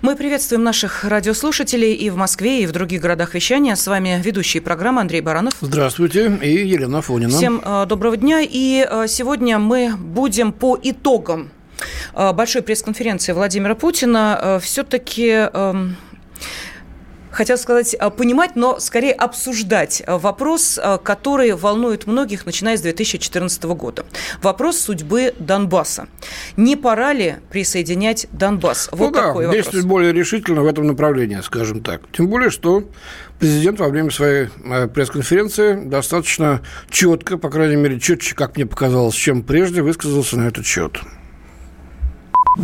Мы приветствуем наших радиослушателей и в Москве, и в других городах вещания. С вами ведущий программы Андрей Баранов. Здравствуйте, и Елена Фонина. Всем э, доброго дня. И э, сегодня мы будем по итогам э, большой пресс-конференции Владимира Путина все-таки... Хотел сказать, э, понимать, но скорее обсуждать э, вопрос, э, который волнует многих, начиная с 2014 года. Вопрос судьбы Донбасса. Не пора ли присоединять Донбасс? Вот ну да, такой вопрос. действовать более решительно в этом направлении, скажем так. Тем более, что президент во время своей пресс-конференции достаточно четко, по крайней мере, четче, как мне показалось, чем прежде, высказался на этот счет.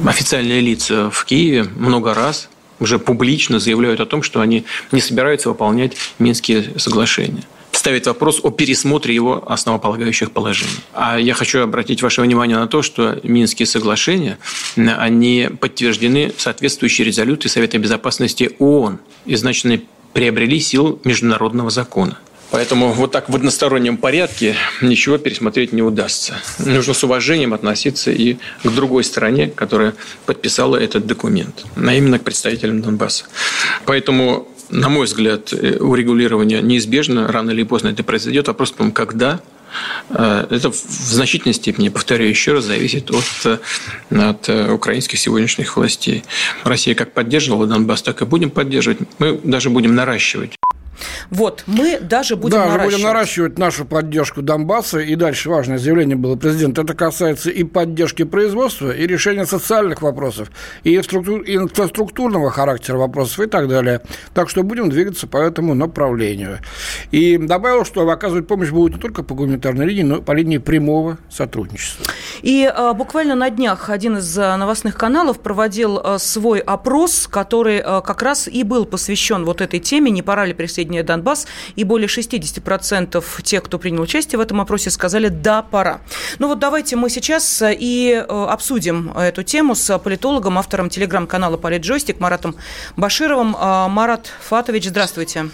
Официальные лица в Киеве много раз уже публично заявляют о том, что они не собираются выполнять Минские соглашения ставит вопрос о пересмотре его основополагающих положений. А я хочу обратить ваше внимание на то, что Минские соглашения, они подтверждены соответствующей резолюцией Совета Безопасности ООН и, значит, приобрели силу международного закона. Поэтому вот так в одностороннем порядке ничего пересмотреть не удастся. Нужно с уважением относиться и к другой стороне, которая подписала этот документ, а именно к представителям Донбасса. Поэтому на мой взгляд, э, урегулирование неизбежно, рано или поздно это произойдет. Вопрос том, когда э, это в значительной степени, повторяю еще раз, зависит от, э, от украинских сегодняшних властей. Россия как поддерживала Донбасс, так и будем поддерживать. Мы даже будем наращивать вот, мы даже будем да, наращивать. будем наращивать нашу поддержку Донбасса. И дальше важное заявление было президента. Это касается и поддержки производства, и решения социальных вопросов, и инфраструктурного характера вопросов и так далее. Так что будем двигаться по этому направлению. И добавил, что оказывать помощь будет не только по гуманитарной линии, но и по линии прямого сотрудничества. И а, буквально на днях один из а, новостных каналов проводил а, свой опрос, который а, как раз и был посвящен вот этой теме, не пора ли присоединения Донбасс, и более 60% тех, кто принял участие в этом опросе, сказали «да, пора». Ну вот давайте мы сейчас э, и э, обсудим эту тему с политологом, автором телеграм-канала «Политджойстик» Маратом Башировым. Э, Марат Фатович, здравствуйте.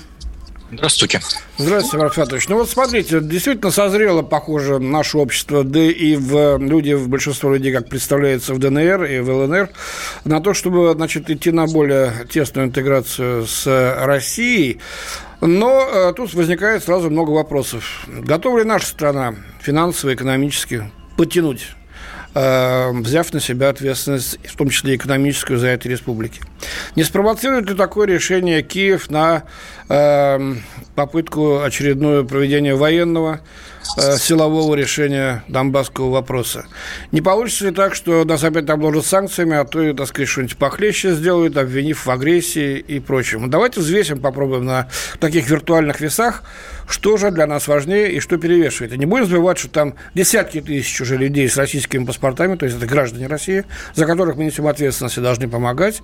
Здравствуйте. Здравствуйте, Марат Фатович. Ну вот смотрите, действительно созрело, похоже, наше общество, да и в люди, в большинство людей, как представляется в ДНР и в ЛНР, на то, чтобы, значит, идти на более тесную интеграцию с Россией. Но э, тут возникает сразу много вопросов. Готова ли наша страна финансово, экономически подтянуть э, взяв на себя ответственность, в том числе экономическую, за этой республики. Не спровоцирует ли такое решение Киев на э, попытку очередное проведения военного силового решения донбасского вопроса. Не получится ли так, что нас опять обложат санкциями, а то так сказать, что-нибудь похлеще сделают, обвинив в агрессии и прочем. Давайте взвесим, попробуем на таких виртуальных весах, что же для нас важнее и что перевешивает. И не будем забывать, что там десятки тысяч уже людей с российскими паспортами, то есть это граждане России, за которых мы несем ответственность и должны помогать.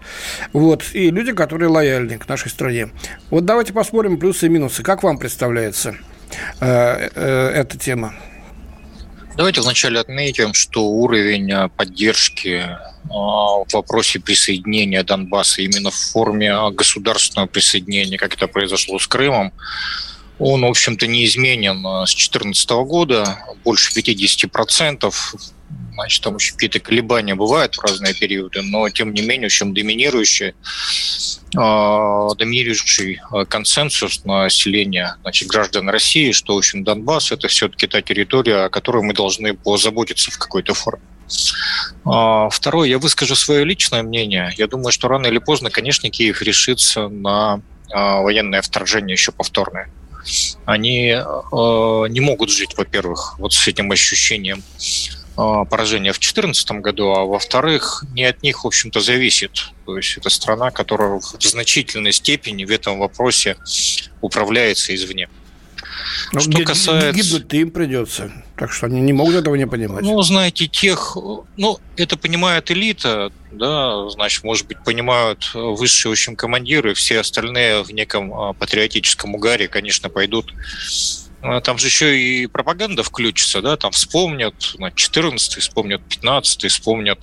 Вот. И люди, которые лояльны к нашей стране. Вот давайте посмотрим плюсы и минусы. Как вам представляется? Э, э, эта тема? Давайте вначале отметим, что уровень э, поддержки в вопросе присоединения Донбасса именно в форме государственного присоединения, как это произошло с Крымом, он, в общем-то, неизменен с 2014 года, больше 50%. Значит, там еще какие-то колебания бывают в разные периоды, но, тем не менее, в общем, доминирующий, э, доминирующий консенсус населения, значит, граждан России, что, в общем, Донбасс – это все-таки та территория, о которой мы должны позаботиться в какой-то форме. Второе, я выскажу свое личное мнение. Я думаю, что рано или поздно, конечно, Киев решится на военное вторжение еще повторное они не могут жить, во-первых, вот с этим ощущением поражения в 2014 году, а во-вторых, не от них, в общем-то, зависит. То есть это страна, которая в значительной степени в этом вопросе управляется извне. Но что касается... Гибнуть-то им придется. Так что они не могут этого не понимать. Ну, знаете, тех... Ну, это понимает элита, да, значит, может быть, понимают высшие, в общем, командиры, все остальные в неком а, патриотическом угаре, конечно, пойдут а, там же еще и пропаганда включится, да, там вспомнят 14 вспомнят 15 вспомнят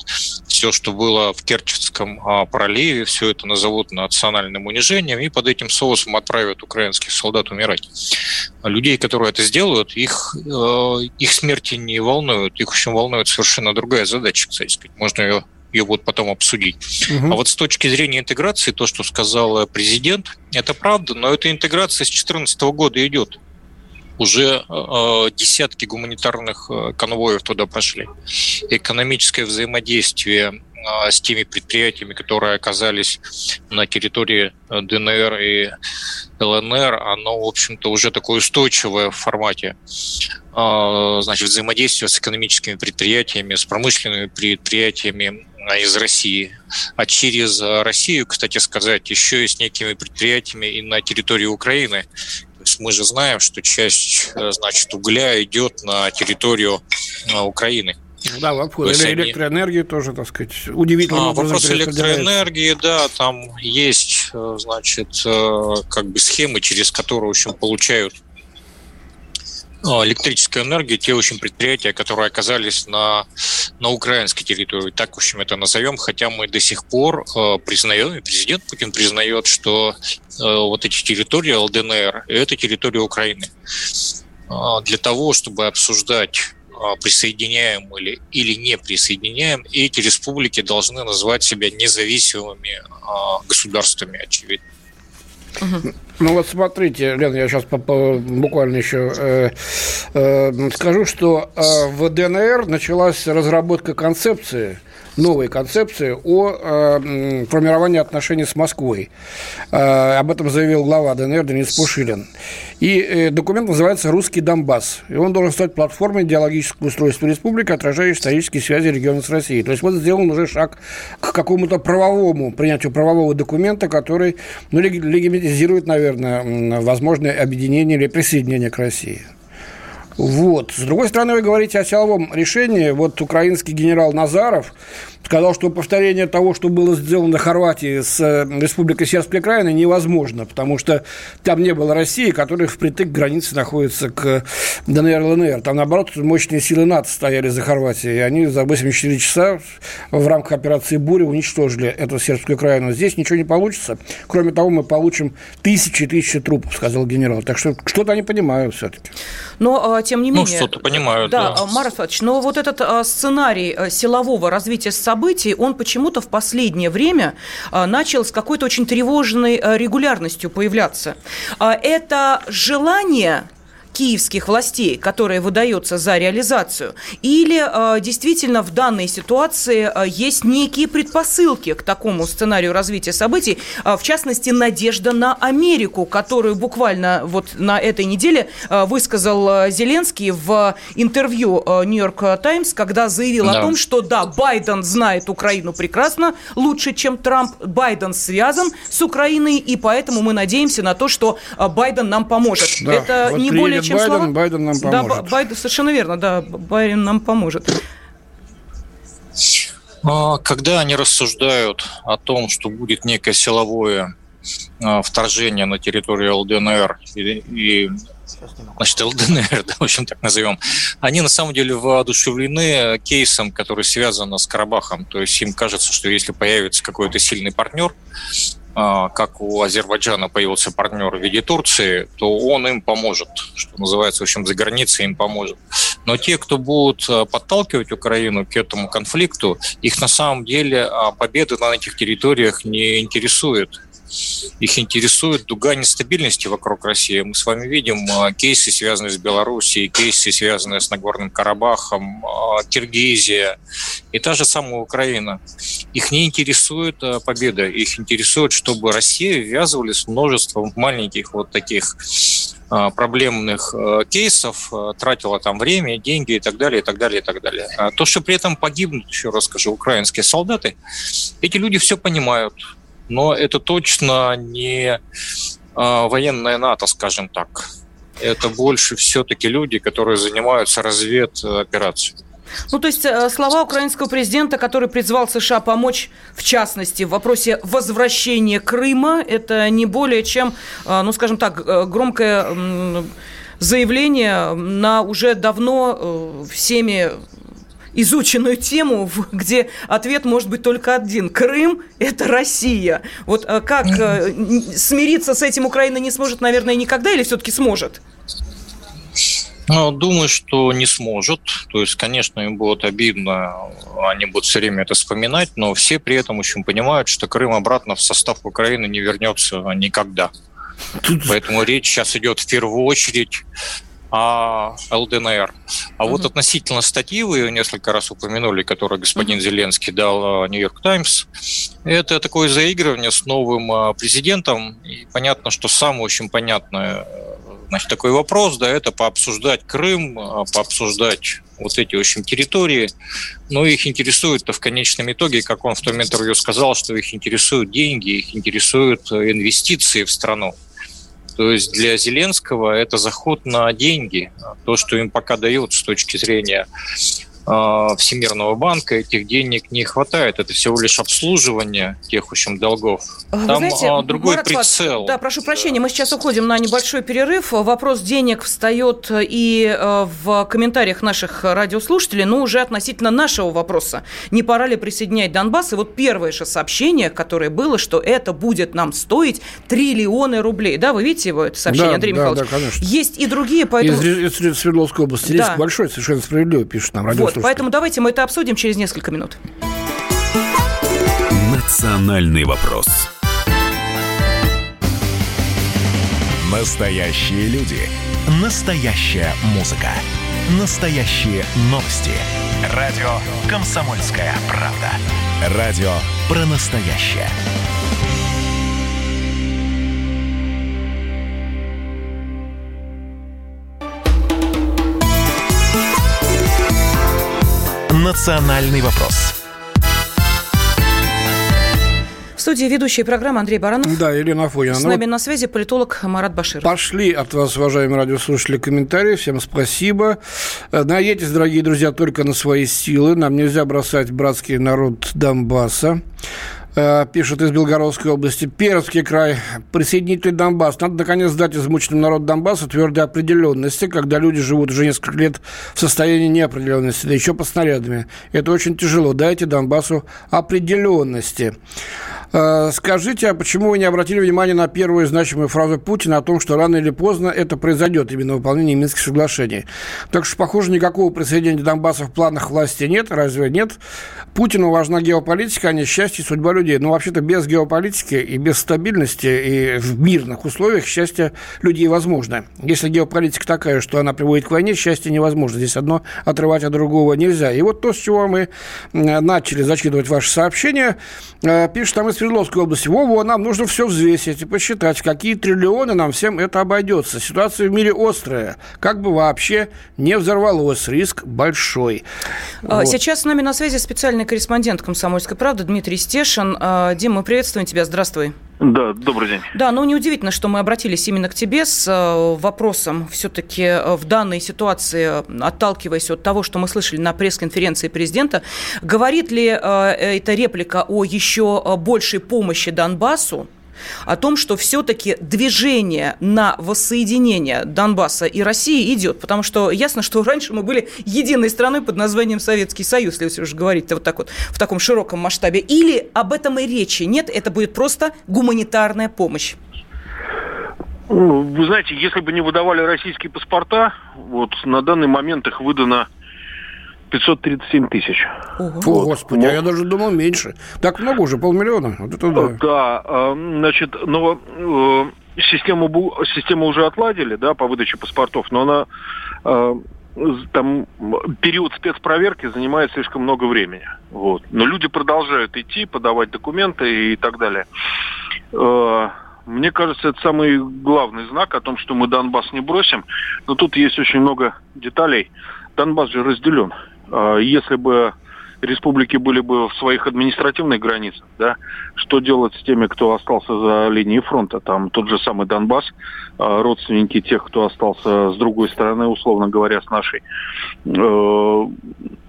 все, что было в Керченском а, проливе, все это назовут национальным унижением и под этим соусом отправят украинских солдат умирать. А людей, которые это сделают, их, э, их смерти не волнуют, их очень волнует совершенно другая задача, кстати сказать. Можно ее ее вот потом обсудить. Угу. А вот с точки зрения интеграции, то, что сказал президент, это правда, но эта интеграция с 2014 года идет уже э, десятки гуманитарных э, конвоев туда прошли. Экономическое взаимодействие э, с теми предприятиями, которые оказались на территории э, ДНР и ЛНР, оно, в общем-то, уже такое устойчивое в формате э, значит, взаимодействия с экономическими предприятиями, с промышленными предприятиями из России. А через Россию, кстати сказать, еще и с некими предприятиями и на территории Украины, есть мы же знаем, что часть, э, значит, угля идет на территорию э, Украины. Да, вопрос. Или электроэнергии они... тоже, так сказать, удивительно. А, вопрос электроэнергии, да, там есть, э, значит, как бы схемы, через которые, в общем, получают электрическую энергию те очень предприятия, которые оказались на, на украинской территории. Так, в общем, это назовем, хотя мы до сих пор э, признаем, и президент Путин признает, что э, вот эти территории ЛДНР – это территория Украины. Э, для того, чтобы обсуждать присоединяем или, или не присоединяем, эти республики должны назвать себя независимыми государствами, очевидно. Ну вот смотрите, Лена, я сейчас буквально еще э, э, скажу, что э, в ДНР началась разработка концепции – новой концепции о э, формировании отношений с Москвой. Э, об этом заявил глава ДНР Денис Пушилин. И э, документ называется «Русский Донбасс». И он должен стать платформой идеологического устройства республики, отражающей исторические связи региона с Россией. То есть вот сделан уже шаг к какому-то правовому, принятию правового документа, который ну, легитимизирует, наверное, возможное объединение или присоединение к России. Вот. С другой стороны, вы говорите о силовом решении. Вот украинский генерал Назаров сказал, что повторение того, что было сделано в Хорватии с э, Республикой Сербская Краина, невозможно, потому что там не было России, которая впритык к границе находится к ДНР, ЛНР. Там, наоборот, мощные силы НАТО стояли за Хорватией, и они за 84 часа в рамках операции «Буря» уничтожили эту Сербскую Краину. Здесь ничего не получится. Кроме того, мы получим тысячи и тысячи трупов, сказал генерал. Так что что-то они понимают все-таки. Но, а, тем не ну, менее... Ну, что-то понимают, да. Да, Марат но вот этот а, сценарий а, силового развития событий, он почему-то в последнее время начал с какой-то очень тревожной регулярностью появляться. Это желание киевских властей, которое выдается за реализацию, или э, действительно в данной ситуации э, есть некие предпосылки к такому сценарию развития событий, э, в частности, надежда на Америку, которую буквально вот на этой неделе э, высказал Зеленский в интервью Нью-Йорк Таймс, когда заявил да. о том, что да, Байден знает Украину прекрасно, лучше, чем Трамп, Байден связан с Украиной, и поэтому мы надеемся на то, что Байден нам поможет. Да, Это вот не более чем Байден, слова. Байден нам поможет. Да, Байден, совершенно верно, да, Байден нам поможет. А, когда они рассуждают о том, что будет некое силовое а, вторжение на территорию ЛДНР и, и значит, ЛДНР, да, в общем, так назовем, они на самом деле воодушевлены кейсом, который связан с Карабахом. То есть им кажется, что если появится какой-то сильный партнер, как у Азербайджана появился партнер в виде Турции, то он им поможет, что называется, в общем, за границей им поможет. Но те, кто будут а, подталкивать Украину к этому конфликту, их на самом деле а, победа на этих территориях не интересует. Их интересует дуга нестабильности вокруг России. Мы с вами видим кейсы, связанные с Белоруссией, кейсы, связанные с Нагорным Карабахом, Киргизия и та же самая Украина. Их не интересует победа, их интересует, чтобы Россия ввязывалась в множество маленьких вот таких проблемных кейсов, тратила там время, деньги и так далее, и так далее, и так далее. То, что при этом погибнут, еще раз скажу, украинские солдаты, эти люди все понимают но это точно не а, военная НАТО, скажем так. Это больше все-таки люди, которые занимаются разведоперацией. Ну, то есть э, слова украинского президента, который призвал США помочь, в частности, в вопросе возвращения Крыма, это не более чем, э, ну, скажем так, э, громкое заявление на уже давно всеми изученную тему, где ответ может быть только один. Крым – это Россия. Вот как смириться с этим Украина не сможет, наверное, никогда или все-таки сможет? Ну, думаю, что не сможет. То есть, конечно, им будет обидно, они будут все время это вспоминать, но все при этом очень понимают, что Крым обратно в состав Украины не вернется никогда. Поэтому речь сейчас идет в первую очередь о ЛДНР. А вот относительно статьи, вы ее несколько раз упомянули, которую господин Зеленский дал Нью-Йорк Таймс, это такое заигрывание с новым а, президентом. И понятно, что самое очень понятное Значит, такой вопрос, да, это пообсуждать Крым, а, пообсуждать вот эти, в общем, территории. Но их интересует-то в конечном итоге, как он в том интервью сказал, что их интересуют деньги, их интересуют э, инвестиции в страну. То есть для Зеленского это заход на деньги, то, что им пока дают с точки зрения Всемирного банка этих денег не хватает. Это всего лишь обслуживание тех, в общем, долгов. Вы Там знаете, а, другой Марат прицел. Да, прошу прощения, мы сейчас уходим на небольшой перерыв. Вопрос денег встает и э, в комментариях наших радиослушателей, но уже относительно нашего вопроса. Не пора ли присоединять Донбасс? И вот первое же сообщение, которое было, что это будет нам стоить триллионы рублей. Да, вы видите его, это сообщение, да, Андрей да, Михайлович? Да, конечно. Есть и другие, поэтому... Из, из Свердловской области. Да. Риск большой, совершенно справедливо пишет нам радио. Вот, поэтому давайте мы это обсудим через несколько минут. Национальный вопрос. Настоящие люди. Настоящая музыка. Настоящие новости. Радио «Комсомольская правда». Радио про настоящее. «Национальный вопрос». В студии ведущая программы Андрей Баранов. Да, Елена Афонина. С ну нами вот на связи политолог Марат Башир. Пошли от вас, уважаемые радиослушатели, комментарии. Всем спасибо. Э, надейтесь, дорогие друзья, только на свои силы. Нам нельзя бросать братский народ Донбасса. Э, пишут из Белгородской области. Пермский край, присоединитель Донбасс. Надо, наконец, дать измученным народ Донбасса твердой определенности, когда люди живут уже несколько лет в состоянии неопределенности, да еще под снарядами. Это очень тяжело. Дайте Донбассу определенности. Э, скажите, а почему вы не обратили внимание на первую значимую фразу Путина о том, что рано или поздно это произойдет, именно выполнение Минских соглашений? Так что, похоже, никакого присоединения Донбасса в планах власти нет. Разве нет? Путину важна геополитика, а не счастье и судьба людей. Но вообще-то без геополитики и без стабильности и в мирных условиях счастье людей возможно. Если геополитика такая, что она приводит к войне, счастье невозможно. Здесь одно отрывать от другого нельзя. И вот то, с чего мы начали зачитывать ваши сообщения, э, пишет там из Свердловской области. Во-во, нам нужно все взвесить и посчитать, какие триллионы нам всем это обойдется. Ситуация в мире острая. Как бы вообще не взорвалось, риск большой. А, вот. Сейчас с нами на связи специальный корреспондент «Комсомольской правды» Дмитрий Стешин. А, Дим, мы приветствуем тебя. Здравствуй. Да, добрый день. Да, но неудивительно, что мы обратились именно к тебе с э, вопросом все-таки э, в данной ситуации, отталкиваясь от того, что мы слышали на пресс-конференции президента, говорит ли э, эта реплика о еще большей помощи Донбассу, о том, что все-таки движение на воссоединение Донбасса и России идет, потому что ясно, что раньше мы были единой страной под названием Советский Союз, если уж говорить вот так вот в таком широком масштабе, или об этом и речи нет, это будет просто гуманитарная помощь. Ну, вы знаете, если бы не выдавали российские паспорта, вот на данный момент их выдано 537 тысяч. Ого. Вот. Господи, а я даже думал меньше. Так много уже, полмиллиона. Вот это да. Да, а, значит, но э, систему, систему уже отладили, да, по выдаче паспортов, но она э, там период спецпроверки занимает слишком много времени. Вот. Но люди продолжают идти, подавать документы и так далее. Э, мне кажется, это самый главный знак о том, что мы Донбасс не бросим. Но тут есть очень много деталей. Донбасс же разделен. А, если бы республики были бы в своих административных границах, да, что делать с теми, кто остался за линией фронта, там тот же самый Донбасс, а, родственники тех, кто остался с другой стороны, условно говоря, с нашей. Э,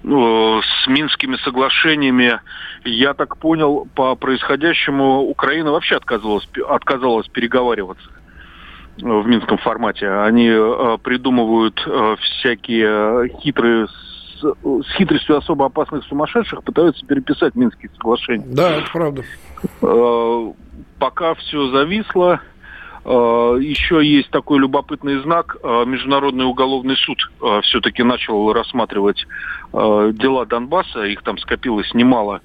э, с Минскими соглашениями, я так понял, по происходящему Украина вообще отказывалась, отказалась переговариваться в минском формате. Они э, придумывают всякие хитрые с хитростью особо опасных сумасшедших пытаются переписать Минские соглашения. Да, это правда. Э, пока все зависло, э, еще есть такой любопытный знак. Э, Международный уголовный суд все-таки начал рассматривать дела Донбасса. Их там скопилось немало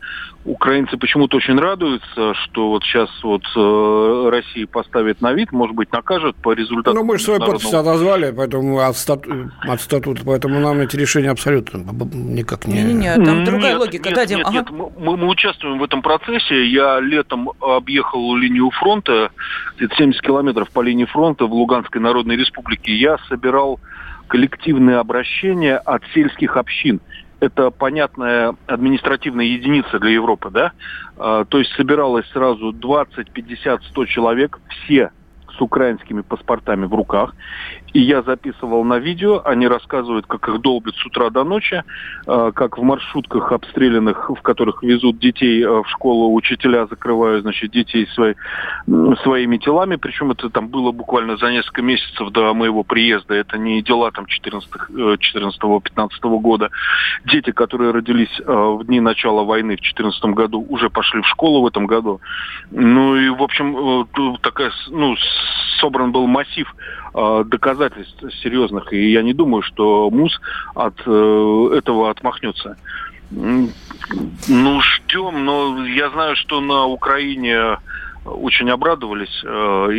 украинцы почему-то очень радуются, что вот сейчас вот э, Россия поставит на вид, может быть, накажет по результатам... Ну, мы же свой подпись отозвали, поэтому от, стату... от статута, поэтому нам эти решения абсолютно никак не... Не, не, там другая нет, логика. Нет, да, нет, Дим, ага. нет, мы, мы участвуем в этом процессе. Я летом объехал линию фронта, это 70 километров по линии фронта в Луганской Народной Республике. Я собирал коллективные обращения от сельских общин это понятная административная единица для Европы, да? А, то есть собиралось сразу 20, 50, 100 человек, все с украинскими паспортами в руках. И я записывал на видео, они рассказывают, как их долбят с утра до ночи, а, как в маршрутках обстрелянных, в которых везут детей а, в школу, учителя закрывают, значит, детей свои, своими телами. Причем это там было буквально за несколько месяцев до моего приезда. Это не дела там 14-15 э, года. Дети, которые родились в дни начала войны в 2014 году, уже пошли в школу в этом году. Ну и, в общем, э, такая, ну, собран был массив доказательств доказательств серьезных, и я не думаю, что МУС от э, этого отмахнется. Ну, ждем, но я знаю, что на Украине очень обрадовались э,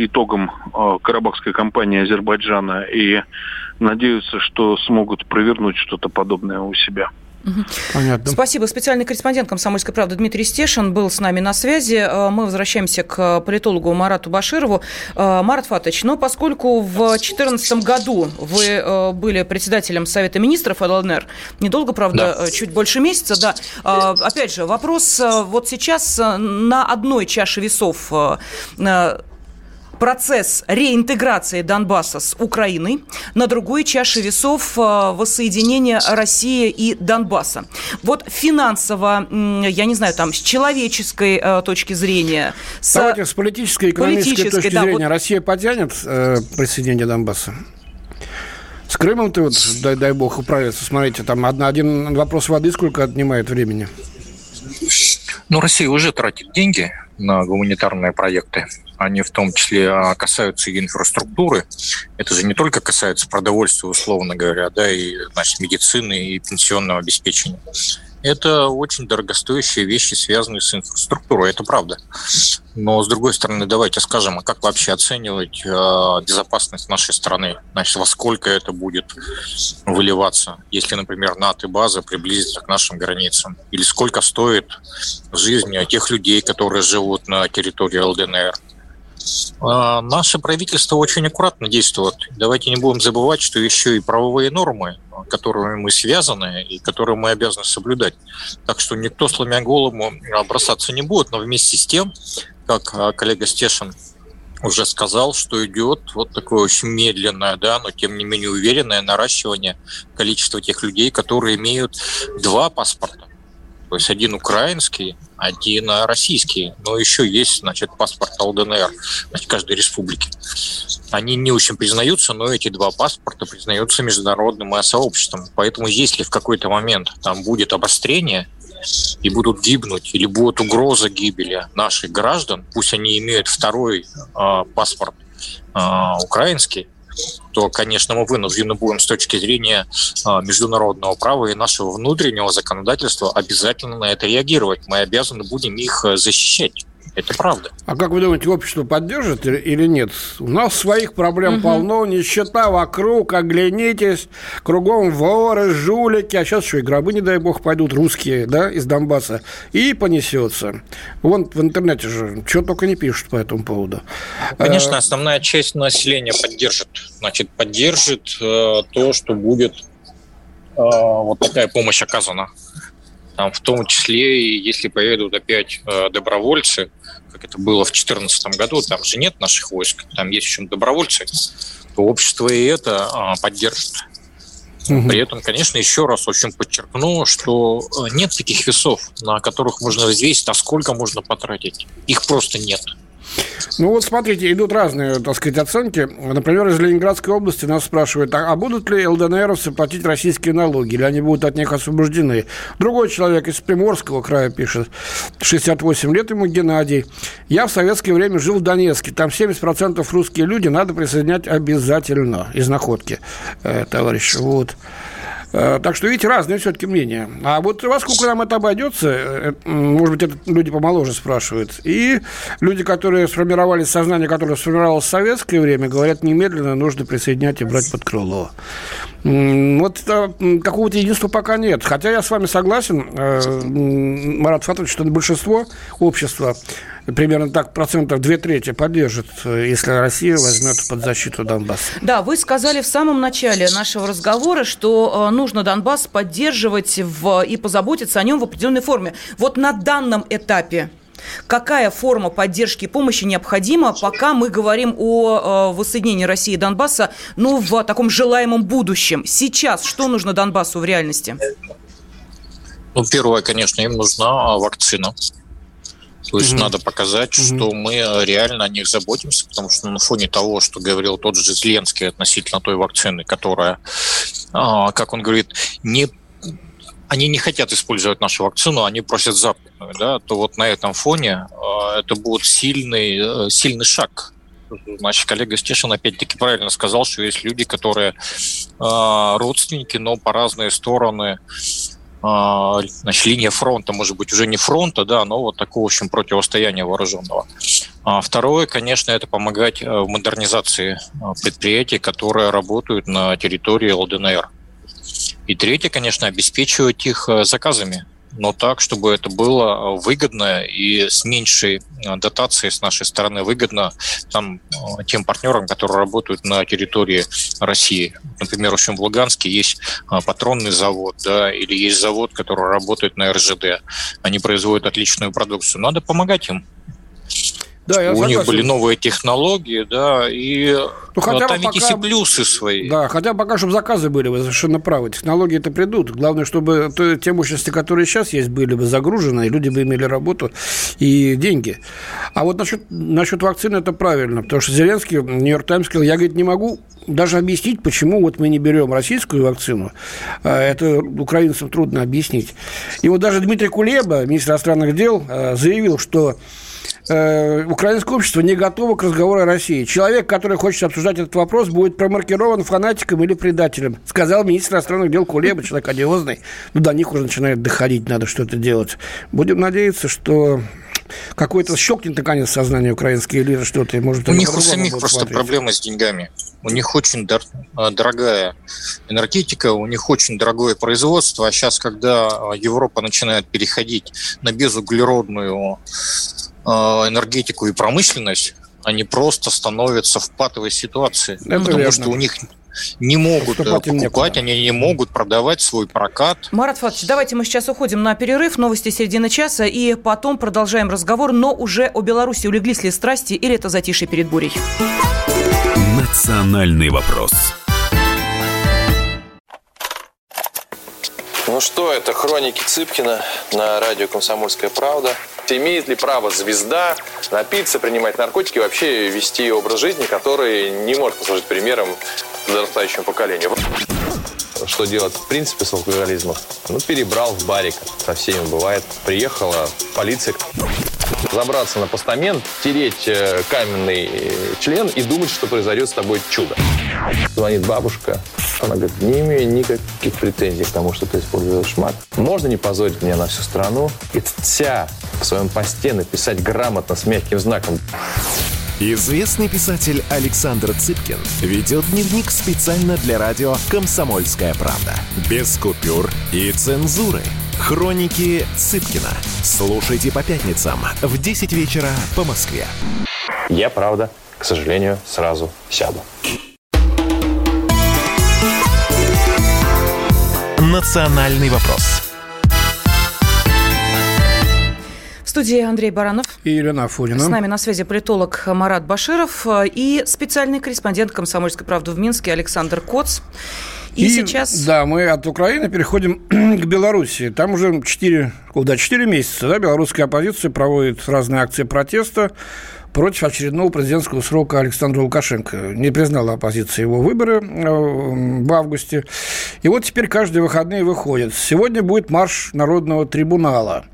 итогам э, карабахской кампании Азербайджана и надеются, что смогут провернуть что-то подобное у себя. Понятно. Спасибо. Специальный корреспондент «Комсомольской правды» Дмитрий Стешин был с нами на связи. Э, мы возвращаемся к политологу Марату Баширову. Э, Марат Фатович, но поскольку в 2014 году вы э, были председателем Совета министров ЛНР, недолго, правда, да. чуть больше месяца, да. Опять же, вопрос вот сейчас на одной чаше весов процесс реинтеграции Донбасса с Украиной, на другой чаше весов э, воссоединения России и Донбасса. Вот финансово, я не знаю, там, с человеческой э, точки зрения... С Давайте с политической и экономической политической, точки да, зрения. Вот... Россия потянет э, присоединение Донбасса? С Крымом ты вот, дай, дай бог, управиться. Смотрите, там одна, один вопрос воды сколько отнимает времени? Ну, Россия уже тратит деньги на гуманитарные проекты они в том числе а, касаются и инфраструктуры. Это же не только касается продовольствия, условно говоря, да, и значит, медицины и пенсионного обеспечения. Это очень дорогостоящие вещи, связанные с инфраструктурой, это правда. Но, с другой стороны, давайте скажем, а как вообще оценивать э, безопасность нашей страны? Значит, во сколько это будет выливаться, если, например, НАТО-база приблизится к нашим границам? Или сколько стоит жизнь тех людей, которые живут на территории ЛДНР? А, наше правительство очень аккуратно действует. Давайте не будем забывать, что еще и правовые нормы, которыми мы связаны и которые мы обязаны соблюдать. Так что никто, сломя голову, бросаться не будет. Но вместе с тем, как а, коллега Стешин уже сказал, что идет вот такое очень медленное, да, но тем не менее уверенное наращивание количества тех людей, которые имеют два паспорта. То есть один украинский, один российский. Но еще есть, значит, паспорт ЛДНР, значит, каждой республики. Они не очень признаются, но эти два паспорта признаются международным сообществом. Поэтому если в какой-то момент там будет обострение, и будут гибнуть, или будет угроза гибели наших граждан, пусть они имеют второй э, паспорт э, украинский, то, конечно, мы вынуждены будем с точки зрения а, международного права и нашего внутреннего законодательства обязательно на это реагировать. Мы обязаны будем их э, защищать. Это правда. А как вы думаете, общество поддержит или нет? У нас своих проблем угу. полно, нищета вокруг, оглянитесь, кругом воры, жулики, а сейчас еще и гробы, не дай бог, пойдут русские, да, из Донбасса, и понесется. Вон в интернете же, что только не пишут по этому поводу. Конечно, а, основная часть населения поддержит. Значит, поддержит э, то, что будет э, вот такая помощь оказана там, в том числе, и если поедут опять э, добровольцы, как это было в 2014 году, там же нет наших войск, там есть чем добровольцы, то общество и это э, поддержит. Угу. При этом, конечно, еще раз очень подчеркну, что э, нет таких весов, на которых можно взвесить, а сколько можно потратить. Их просто нет. Ну вот смотрите, идут разные, так сказать, оценки. Например, из Ленинградской области нас спрашивают, а, а будут ли ЛДНРовцы платить российские налоги, или они будут от них освобождены? Другой человек из Приморского края пишет, 68 лет ему Геннадий. Я в советское время жил в Донецке, там 70% русские люди, надо присоединять обязательно из находки, э, товарищ. Вот. Э, так что, видите, разные все-таки мнения. А вот во сколько нам это обойдется, э, может быть, это люди помоложе спрашивают. И люди, которые сформировали сознание, которое сформировалось в советское время, говорят, немедленно нужно присоединять и брать под крыло. Вот э, какого-то единства пока нет. Хотя я с вами согласен, Марат Фатович, что большинство общества примерно так процентов две трети поддержит, если Россия возьмет под защиту Донбасс. Да, вы сказали в самом начале нашего разговора, что э, нужно Донбасс поддерживать в, и позаботиться о нем в определенной форме. Вот на данном этапе Какая форма поддержки и помощи необходима, пока мы говорим о э, воссоединении России и Донбасса, ну, в таком желаемом будущем? Сейчас что нужно Донбассу в реальности? Ну, первое, конечно, им нужна вакцина. То есть угу. надо показать, угу. что мы реально о них заботимся, потому что на фоне того, что говорил тот же Зеленский относительно той вакцины, которая, а, как он говорит, не они не хотят использовать нашу вакцину, они просят западную, да, то вот на этом фоне а, это будет сильный, э, сильный шаг Наш коллега Стешин опять-таки правильно сказал, что есть люди, которые э, родственники, но по разные стороны значит, линия фронта, может быть, уже не фронта, да, но вот такого, в общем, противостояния вооруженного. А второе, конечно, это помогать э, в модернизации э, предприятий, которые работают на территории ЛДНР. И третье, конечно, обеспечивать их э, заказами но так, чтобы это было выгодно и с меньшей э, дотацией с нашей стороны выгодно там, э, тем партнерам, которые работают на территории России. Например, в общем, в Луганске есть э, патронный завод, да, или есть завод, который работает на РЖД. Они производят отличную продукцию. Надо помогать им. Да, я У согласен. них были новые технологии, да, и ну, хотя там есть и плюсы свои. Да, хотя пока, чтобы заказы были, вы совершенно правы. Технологии-то придут. Главное, чтобы то, те мощности, которые сейчас есть, были бы загружены, и люди бы имели работу и деньги. А вот насчет, насчет вакцины это правильно, потому что Зеленский, Нью-Йорк Таймс сказал, я, говорит, не могу даже объяснить, почему вот мы не берем российскую вакцину. А, это украинцам трудно объяснить. И вот даже Дмитрий Кулеба, министр иностранных дел, а, заявил, что э, украинское общество не готово к разговору о России. Человек, который хочет обсуждать этот вопрос, будет промаркирован фанатиком или предателем, сказал министр иностранных дел Кулеба, человек одиозный. Ну, до них уже начинает доходить, надо что-то делать. Будем надеяться, что какой-то щелкнет наконец сознание украинские элиты, что-то, может, У них у самих просто смотреть. проблемы с деньгами. У них очень дор- а, дорогая энергетика, у них очень дорогое производство, а сейчас, когда Европа начинает переходить на безуглеродную энергетику и промышленность, они просто становятся в патовой ситуации. Это потому верно. что у них не могут э, покупать, они не могут продавать свой прокат. Марат Фатович, давайте мы сейчас уходим на перерыв, новости середины часа, и потом продолжаем разговор, но уже о Беларуси. Улеглись ли страсти или это затишье перед бурей? Национальный вопрос. Ну что, это хроники Цыпкина на радио «Комсомольская правда». Имеет ли право звезда напиться, принимать наркотики и вообще вести образ жизни, который не может послужить примером подрастающему поколению? Что делать в принципе с алкоголизмом? Ну, перебрал в барик. Со всеми бывает. Приехала полиция. Забраться на постамент, тереть э, каменный э, член и думать, что произойдет с тобой чудо. Звонит бабушка. Она говорит, не имею никаких претензий к тому, что ты используешь мат. Можно не позорить меня на всю страну и вся в своем посте написать грамотно с мягким знаком. Известный писатель Александр Цыпкин ведет дневник специально для радио «Комсомольская правда». Без купюр и цензуры. Хроники Цыпкина. Слушайте по пятницам в 10 вечера по Москве. Я, правда, к сожалению, сразу сяду. Национальный вопрос студии Андрей Баранов. И Елена Афонина. С нами на связи политолог Марат Баширов и специальный корреспондент «Комсомольской правды» в Минске Александр Коц. И, и сейчас... Да, мы от Украины переходим к Беларуси. Там уже 4, куда, 4 месяца да, белорусская оппозиция проводит разные акции протеста против очередного президентского срока Александра Лукашенко. Не признала оппозиция его выборы э, в августе. И вот теперь каждые выходные выходит. Сегодня будет марш Народного трибунала.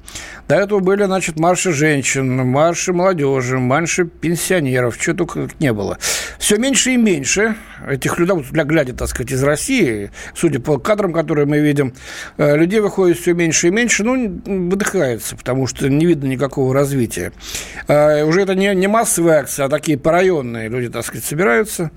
До этого были, значит, марши женщин, марши молодежи, марши пенсионеров, чего только не было. Все меньше и меньше этих людей, для глядя, так сказать, из России, судя по кадрам, которые мы видим, э, людей выходит все меньше и меньше, ну, выдыхается, потому что не видно никакого развития. Э, уже это не, не массовые акции, а такие порайонные люди, так сказать, собираются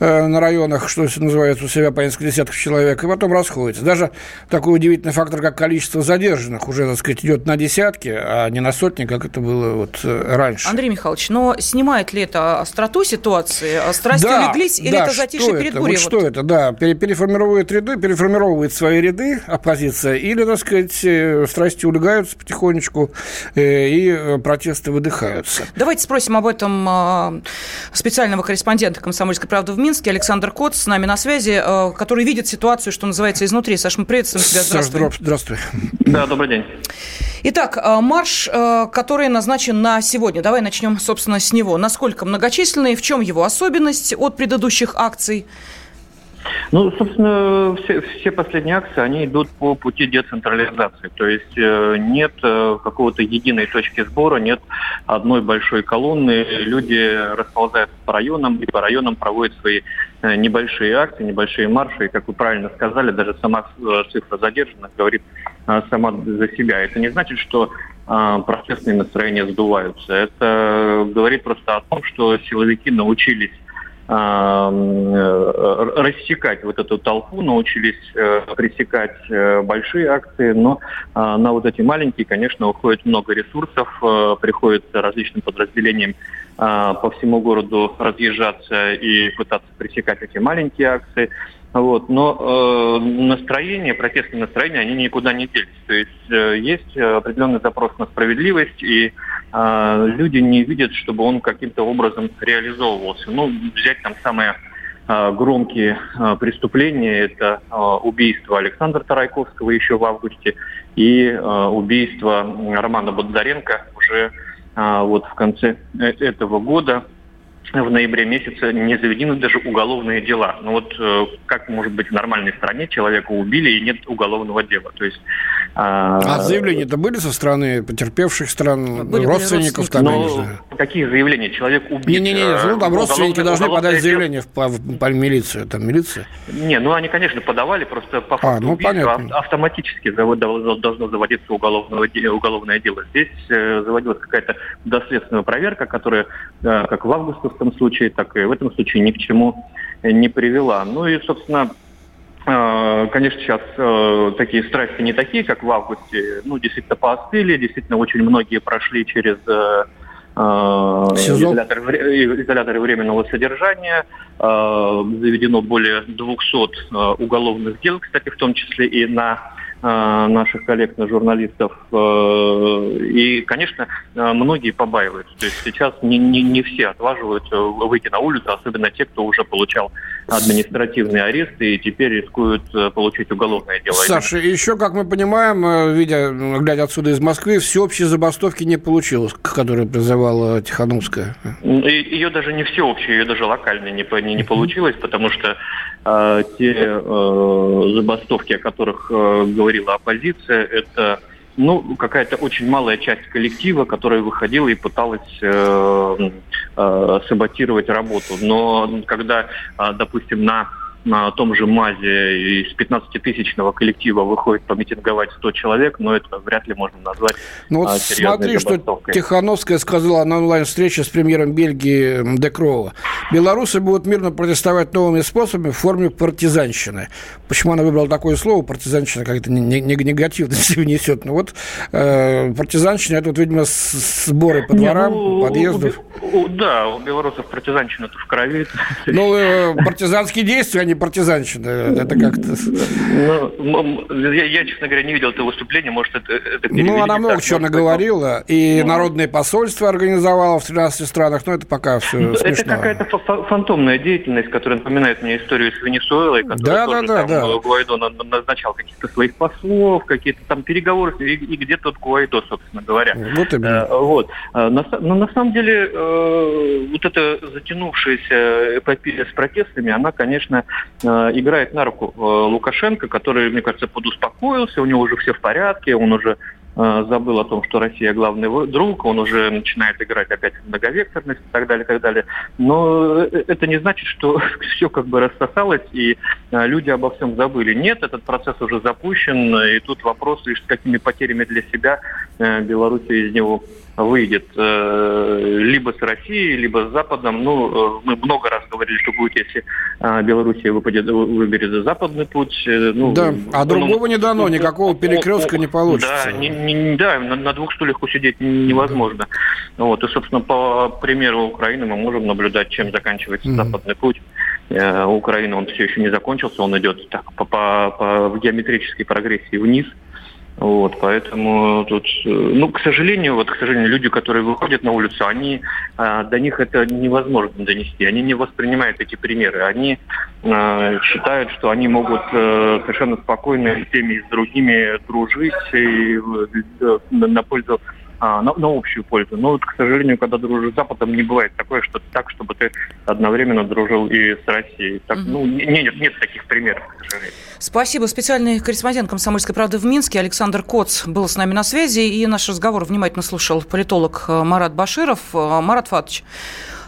э, на районах, что называется, у себя по несколько десятков человек, и потом расходятся. Даже такой удивительный фактор, как количество задержанных, уже, так сказать, идет на десятки, десятки, а не на сотни, как это было вот э, раньше. Андрей Михайлович, но снимает ли это остроту ситуации? А страсти да, улеглись или да, это затишье перед бурей? Вот, вот что это, да, переформирует ряды, переформировывает свои ряды оппозиция, или, так сказать, э, страсти улегаются потихонечку, э, и протесты выдыхаются. Давайте спросим об этом специального корреспондента «Комсомольской правды» в Минске Александр Кот с нами на связи, который видит ситуацию, что называется, изнутри. Саш, мы приветствуем тебя. Здравствуй. Саш, здравствуй. Да, добрый день. Итак, э, марш, э, который назначен на сегодня. Давай начнем, собственно, с него. Насколько многочисленный, в чем его особенность от предыдущих акций? Ну, собственно, все, все последние акции, они идут по пути децентрализации. То есть э, нет какого-то единой точки сбора, нет одной большой колонны. Люди расползаются по районам и по районам проводят свои небольшие акции, небольшие марши. И, как вы правильно сказали, даже сама цифра задержанных говорит сама за себя. Это не значит, что э, протестные настроения сдуваются. Это говорит просто о том, что силовики научились Э, рассекать вот эту толпу, научились э, пресекать э, большие акции, но на вот эти маленькие, конечно, уходит много ресурсов, приходится различным подразделениям по всему городу разъезжаться и пытаться пресекать эти маленькие акции. Вот. Но э, настроение, протестные настроения, они никуда не делись. То есть э, есть определенный запрос на справедливость, и э, люди не видят, чтобы он каким-то образом реализовывался. Ну, взять там самые э, громкие э, преступления, это э, убийство Александра Тарайковского еще в августе и убийство Романа Бондаренко уже вот в конце э, этого года в ноябре месяце не заведены даже уголовные дела. Ну вот э, как может быть в нормальной стране человека убили и нет уголовного дела? То есть а, а заявления-то были со стороны потерпевших стран, были, родственников? Там, Но какие заявления? Человек убит. Не-не-не, э, ну там родственники должны подать заявление в, в, в милицию, там милиция. Не, ну они, конечно, подавали, просто по факту а, ну, убийства понятно. автоматически должно заводиться уголовное, уголовное дело. Здесь э, заводилась какая-то доследственная проверка, которая, э, как в августовском случае, так и в этом случае ни к чему не привела. Ну и, собственно, Э, конечно, сейчас э, такие страсти не такие, как в августе. Ну, действительно, поостыли. Действительно, очень многие прошли через э, изоляторы, изоляторы временного содержания. Заведено более 200 уголовных дел, кстати, в том числе и на наших коллег, на журналистов. И, конечно, многие побаиваются. То есть сейчас не, не, не все отваживаются выйти на улицу, особенно те, кто уже получал административные аресты и теперь рискуют э, получить уголовное дело. Саша, еще, как мы понимаем, э, видя, глядя отсюда из Москвы, всеобщей забастовки не получилось, которую призывала Тихановская. Ее даже не всеобщей, ее даже локально не, не, не получилось, потому что э, те э, забастовки, о которых э, говорила оппозиция, это ну, какая-то очень малая часть коллектива, которая выходила и пыталась э, э, саботировать работу. Но когда, э, допустим, на на том же МАЗе из 15-тысячного коллектива выходит помитинговать 100 человек, но это вряд ли можно назвать Ну вот смотри, что Тихановская сказала на онлайн-встрече с премьером Бельгии Декрова. Белорусы будут мирно протестовать новыми способами в форме партизанщины. Почему она выбрала такое слово, партизанщина, как-то негативно себя несет. Ну вот э, партизанщина, это вот, видимо, сборы по дворам, ну, подъездов. У, у, да, у белорусов партизанщина это в крови. Ну, э, партизанские действия, а не партизанщина. Это как-то... Ну, я, я, честно говоря, не видел это выступление, может, это... это ну, она много чего наговорила, и ну. народное посольство организовало в 13 странах, но это пока все ну, смешно. Это какая-то фантомная деятельность, которая напоминает мне историю с Венесуэлой, которая да, тоже да, да, там, да. Гуайдо назначал каких-то своих послов, какие-то там переговоры, и, и где тот Гуайдо, собственно говоря. Вот именно. Э, вот. Э, но на самом деле э, вот эта затянувшаяся эпопея с протестами, она, конечно, играет на руку Лукашенко, который, мне кажется, подуспокоился, у него уже все в порядке, он уже Э, забыл о том, что Россия главный друг, он уже начинает играть опять в многовекторность и так далее, и так далее. Но э, это не значит, что все как бы рассосалось и э, люди обо всем забыли. Нет, этот процесс уже запущен, и тут вопрос лишь с какими потерями для себя Белоруссия из него выйдет э, либо с Россией, либо с Западом. Ну, э, мы много раз говорили, что будет, если э, Белоруссия выпадет, выберет западный путь. Ну, да, а другого не дано, никакого перекрестка не получится. Да, не, не, да на, на двух стульях усидеть невозможно. Вот, и, собственно, по примеру Украины мы можем наблюдать, чем заканчивается mm-hmm. западный путь. У Украины он все еще не закончился, он идет так по, по, по в геометрической прогрессии вниз. Вот, поэтому тут, э, ну, к сожалению, вот, к сожалению, люди, которые выходят на улицу, они, а, до них это невозможно донести, они не воспринимают эти примеры, они а, считают, что они могут а, совершенно спокойно с теми и с другими дружить и, а, на пользу а, на, на общую пользу. Но вот, к сожалению, когда дружишь с Западом, не бывает такое, что так, чтобы ты одновременно дружил и с Россией. Так, угу. ну, нет, нет таких примеров, к сожалению. Спасибо. Специальный корреспондент «Комсомольской правды» в Минске Александр Коц был с нами на связи, и наш разговор внимательно слушал политолог э, Марат Баширов. Э, Марат Фатович,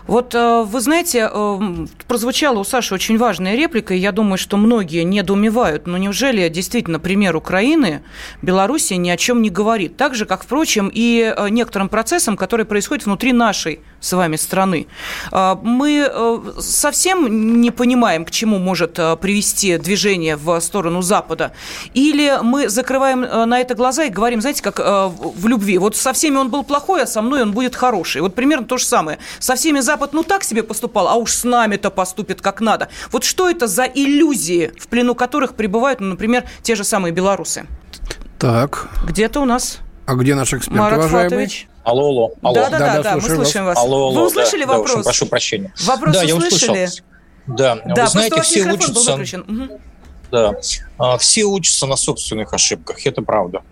вот э, вы знаете, прозвучала у Саши очень важная реплика, и я думаю, что многие недоумевают. Но неужели действительно пример Украины Белоруссия ни о чем не говорит? Так же, как, впрочем, и некоторым процессам, которые происходят внутри нашей с вами страны. Мы э, совсем не понимаем, к чему может э, привести движение в сторону Запада. Или мы закрываем э, на это глаза и говорим, знаете, как в любви. Вот со всеми он был плохой, а со мной он будет хороший. Вот примерно то же самое. Со всеми Запад ну так себе поступал, а уж с нами-то поступит как надо. Вот что это за иллюзии, в плену которых пребывают, ну, например, те же самые белорусы? Так. Где-то у нас а где наш эксперт, Марат уважаемый? Фатович. Алло, алло, алло. Да, да, да, да, да мы слушаем вас. Алло, алло, Вы услышали да, вопрос? Да, прошу прощения. Вопрос да, услышали? Я услышал. Да, да вы знаете, все учатся... Угу. Да, а, все учатся на собственных ошибках, это правда.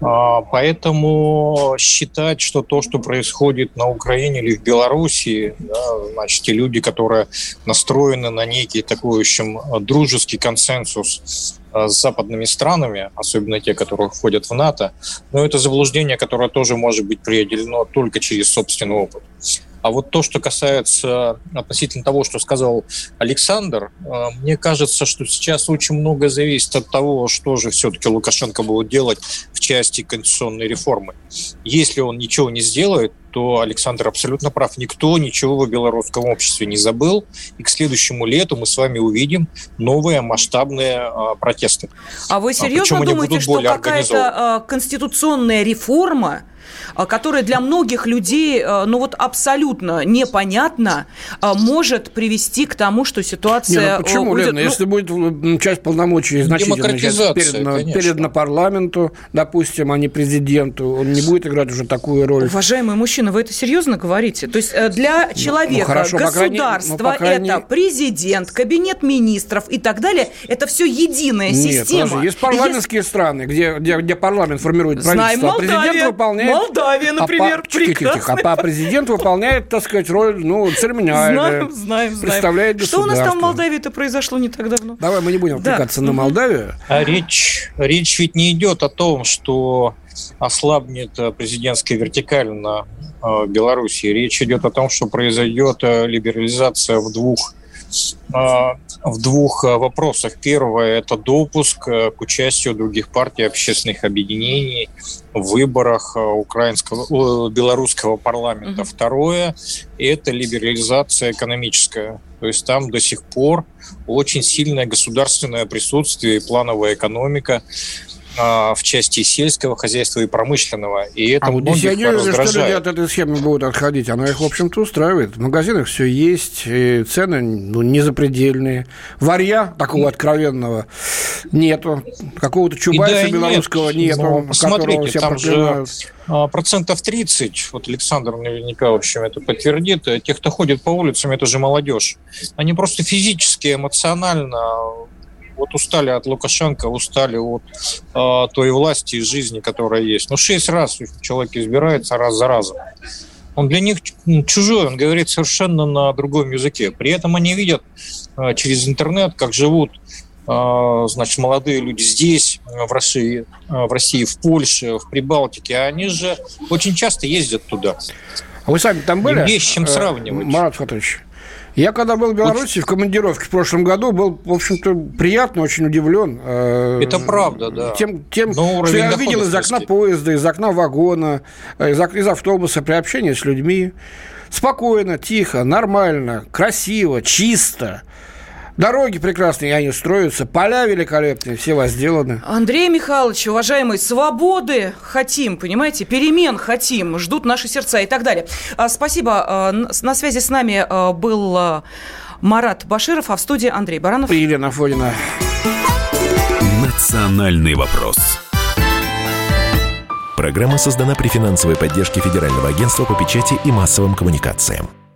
А, поэтому считать, что то, что происходит на Украине или в Белоруссии, да, значит, те люди, которые настроены на некий такой, в общем, дружеский консенсус Э, с западными странами, особенно те, которые входят в НАТО, но это заблуждение, которое тоже может быть преодолено только через собственный опыт. А вот то, что касается относительно того, что сказал Александр, э, мне кажется, что сейчас очень много зависит от того, что же все-таки Лукашенко будет делать в части конституционной реформы. Если он ничего не сделает, то Александр абсолютно прав. Никто ничего в белорусском обществе не забыл. И к следующему лету мы с вами увидим новые масштабные а, протесты. А вы серьезно а думаете, что какая-то а, конституционная реформа которая для многих людей, а, ну вот абсолютно непонятно, а, может привести к тому, что ситуация... Не, ну почему, будет, Лена, ну... если будет часть полномочий значительно сейчас передана, передана парламенту, допустим, а не президенту, он не будет играть уже такую роль. Уважаемый мужчина, вы это серьезно говорите? То есть э, для человека, ну, хорошо, государство, ну, крайней... это президент, кабинет министров и так далее, это все единая Нет, система. Подожди, есть парламентские есть... страны, где, где, где парламент формирует правительство, Знаем, а президент выполняет Молдавия, например, а прекрасно. Тихо, тихо. А президент выполняет, так сказать, роль, ну, церемониальную. Знаем, знаем, знаем. Представляет Что у нас там в Молдавии-то произошло не так давно? Давай мы не будем отвлекаться да. на Молдавию. А речь, речь ведь не идет о том, что ослабнет президентская вертикаль на э, Белоруссии. Речь идет о том, что произойдет э, либерализация в двух в двух вопросах. Первое – это допуск к участию других партий, общественных объединений в выборах украинского, белорусского парламента. Угу. Второе – это либерализация экономическая. То есть там до сих пор очень сильное государственное присутствие и плановая экономика. А, в части сельского хозяйства и промышленного. И это а вот я не уверен, что люди от этой схемы будут отходить. Она их, в общем-то, устраивает. В магазинах все есть, и цены ну, не запредельные. Варья такого откровенного нету. Какого-то чубайса да белорусского нет. нету. Ну, посмотрите, там же а, процентов 30, вот Александр наверняка, в общем, это подтвердит, тех, кто ходит по улицам, это же молодежь. Они просто физически, эмоционально вот устали от Лукашенко, устали от э, той власти и жизни, которая есть. Ну, шесть раз человек избирается раз за разом. Он для них чужой, он говорит совершенно на другом языке. При этом они видят э, через интернет, как живут э, значит, молодые люди здесь, в России, э, в России, в Польше, в Прибалтике. А они же очень часто ездят туда. А вы сами там были? Есть чем сравнивать. Марат Фатович. Я когда был в Беларуси в командировке в прошлом году, был, в общем-то, приятно, очень удивлен. Э, Это правда, да. Тем, тем что я видел из окна поезда, из окна вагона, э, из, из автобуса при общении с людьми. Спокойно, тихо, нормально, красиво, чисто. Дороги прекрасные, они строятся, поля великолепные, все возделаны. Андрей Михайлович, уважаемый, свободы хотим, понимаете, перемен хотим, ждут наши сердца и так далее. А, спасибо. А, на связи с нами а, был Марат Баширов, а в студии Андрей Баранов. И Елена Фодина. Национальный вопрос. Программа создана при финансовой поддержке Федерального агентства по печати и массовым коммуникациям.